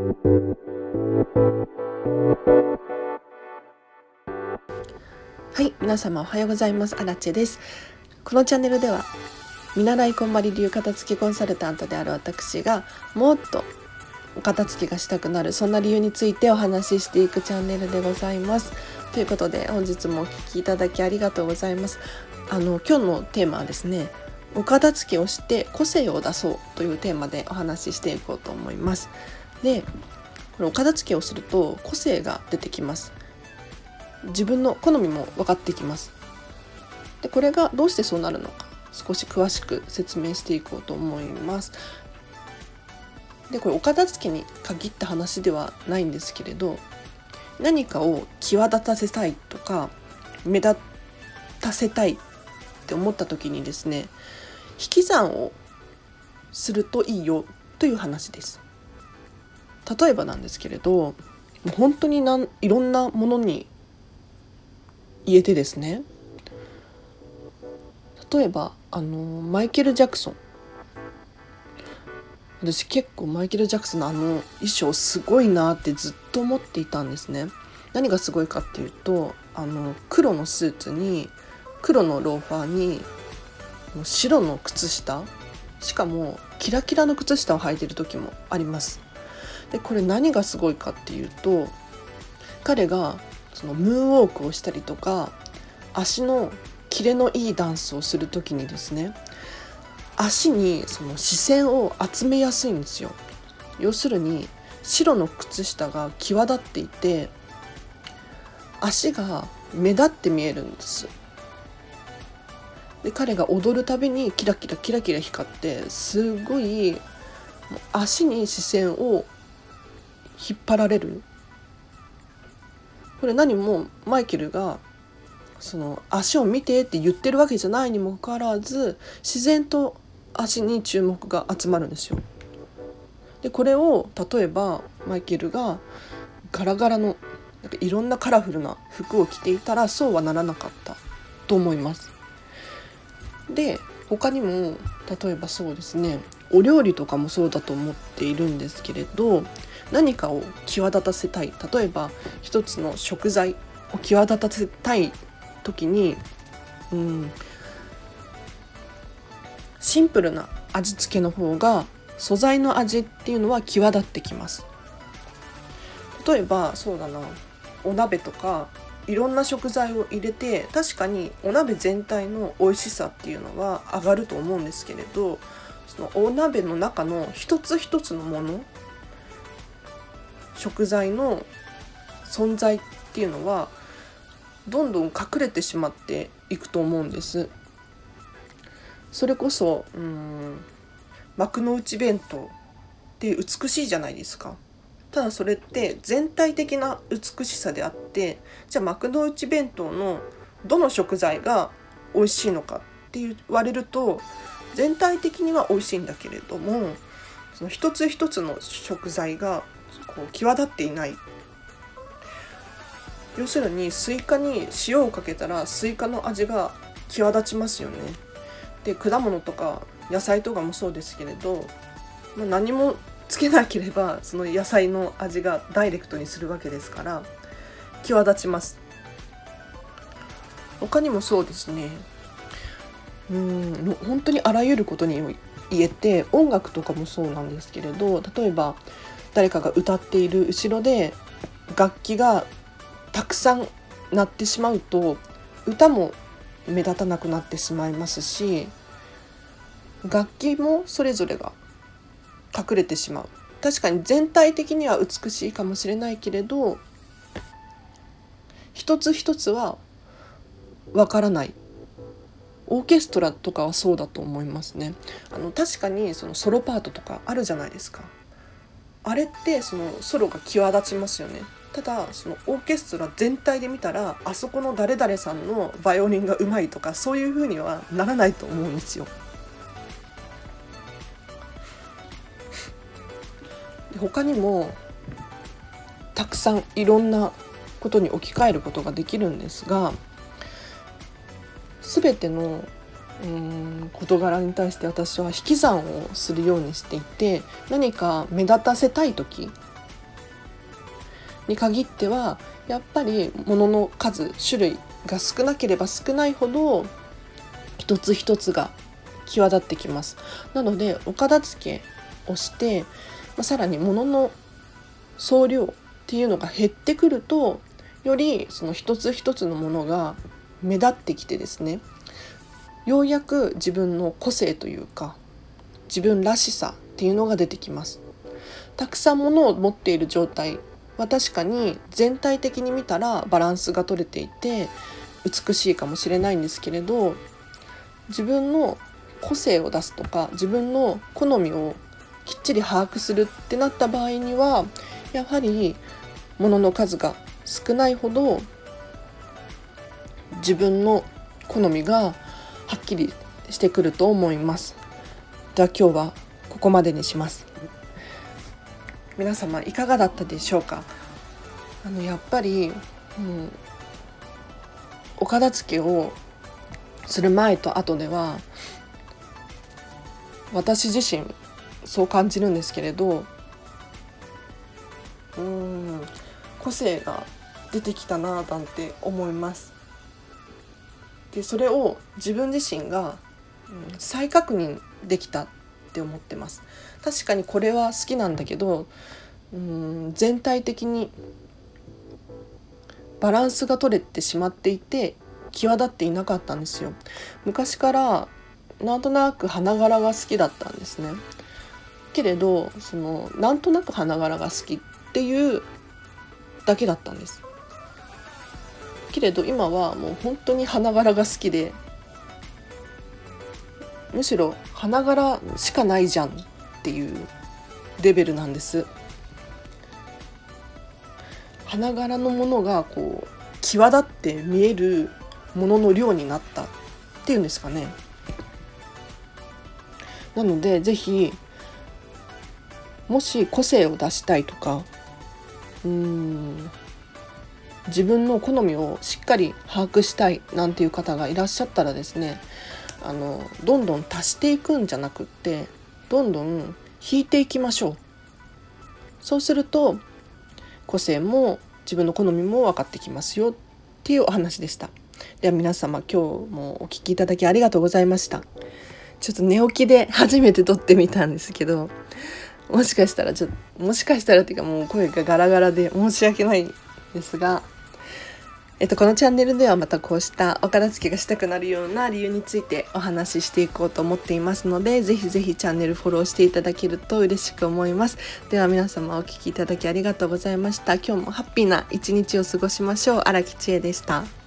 はい皆様おはようございます。アラです。このチャンネルでは見習いこんまり流片付きコンサルタントである私がもっとお片付きがしたくなるそんな理由についてお話ししていくチャンネルでございます。ということで本日もお聴きいただきありがとうございます。あの今日のテーマはですねお片付けをして個性を出そうというテーマでお話ししていこうと思います。でこれお片付けをすると個性が出てきます。自分の好みも分かってきます。でこれがどうしてそうなるのか少し詳しく説明していこうと思います。でこれお片付けに限った話ではないんですけれど何かを際立たせたいとか目立たせたいって思った時にですね引き算をするといいよという話です。例えばなんですけれど本当になんいろんなものに言えてですね例えばあのマイケル・ジャクソン私結構マイケル・ジャクソンのあの衣装すごいなってずっと思っていたんですね。何がすごいかっていうとあの黒のスーツに黒のローファーに白の靴下しかもキラキラの靴下を履いてる時もあります。でこれ何がすごいかっていうと彼がそのムーンウォークをしたりとか足のキレのいいダンスをする時にですね足にその視線を集めやすいんですよ。要するに白の靴下が際立っていて足が目立って見えるんです。で彼が踊るたびにキラキラキラキラ光ってすごい足に視線を引っ張られる？これ何もマイケルがその足を見てって言ってるわけじゃないにもかかわらず自然と足に注目が集まるんですよ。でこれを例えばマイケルがガラガラのなんかいろんなカラフルな服を着ていたらそうはならなかったと思います。で他にも例えばそうですねお料理とかもそうだと思っているんですけれど何かを際立たせたい。例えば一つの食材を際立たせたい時に、うん、シンプルな味付けの方が素材の味っていうのは際立ってきます。例えばそうだなお鍋とかいろんな食材を入れて確かにお鍋全体の美味しさっていうのは上がると思うんですけれどそのお鍋の中の一つ一つのもの食材の存在っていうのはどんどん隠れてしまっていくと思うんです。それこそうん幕の内弁当って美しいじゃないですか。ただそれって全体的な美しさであってじゃあ幕の内弁当のどの食材が美味しいのかって言われると全体的には美味しいんだけれどもその一つ一つの食材がこう際立っていない。要するにスイカに塩をかけたらスイカの味が際立ちますよね。で果物とか野菜とかもそうですけれど、まあ、何もつけなければその野菜の味がダイレクトにするわけですから際立ちます。他にもそうですね。うん本当にあらゆることに言えて音楽とかもそうなんですけれど例えば誰かが歌っている後ろで楽器がたくさん鳴ってしまうと歌も目立たなくなってしまいますし楽器もそれぞれが隠れてしまう。確かに全体的には美しいかもしれないけれど一つ一つはわからない。オーケストラとかはそうだと思いますね。あの確かにそのソロパートとかあるじゃないですか。あれってそのソロが際立ちますよねただそのオーケストラ全体で見たらあそこの誰々さんのバイオリンがうまいとかそういう風にはならないと思うんですよ。他にもたくさんいろんなことに置き換えることができるんですが全てのうん事柄に対して私は引き算をするようにしていて何か目立たせたい時に限ってはやっぱり物の数種類が少なければ少ないほど一つ一つが際立ってきます。なのでお片付けをして、まあ、さらに物の総量っていうのが減ってくるとよりその一つ一つのものが目立ってきてですねようやく自分の個性というか自分らしさっていうのが出てきます。たくさんものを持っている状態は確かに全体的に見たらバランスが取れていて美しいかもしれないんですけれど自分の個性を出すとか自分の好みをきっちり把握するってなった場合にはやはり物の数が少ないほど自分の好みがはっきりしてくると思います。では今日はここまでにします。皆様いかがだったでしょうか？あのやっぱり、うん、お片付けをする前と後では私自身そう感じるんですけれどうん個性が出てきたななんて思います。でそれを自分自身が、うん、再確認できたって思ってます。確かにこれは好きなんだけどうん全体的にバランスが取れてしまっていて際立っていなかったんですよ。昔からなんとなく花柄が好きだったんですね。けれどそのなんとなく花柄が好きっていうだけだったんです。けれど今はもう本当に花柄が好きでむしろ花柄しかないじゃんっていうレベルなんです。花柄のものがこう際立って見えるものの量になったっていうんですかね。なので是非もし個性を出したいとかうん自分の好みをしっかり把握したいなんていう方がいらっしゃったらですねあのどんどん足していくんじゃなくってどんどん引いていきましょう。そうすると個性も自分の好みも分かってきますよっていうお話でした。では皆様今日もお聴きいただきありがとうございました。ちょっと寝起きで初めて撮ってみたんですけどもしかしたらちょっともしかしたらっていうかもう声がガラガラで申し訳ないですがえっと、このチャンネルではまたこうしたお片付けがしたくなるような理由についてお話ししていこうと思っていますので、ぜひぜひチャンネルフォローしていただけると嬉しく思います。では皆様お聴きいただきありがとうございました。今日もハッピーな一日を過ごしましょう。荒木千恵でした。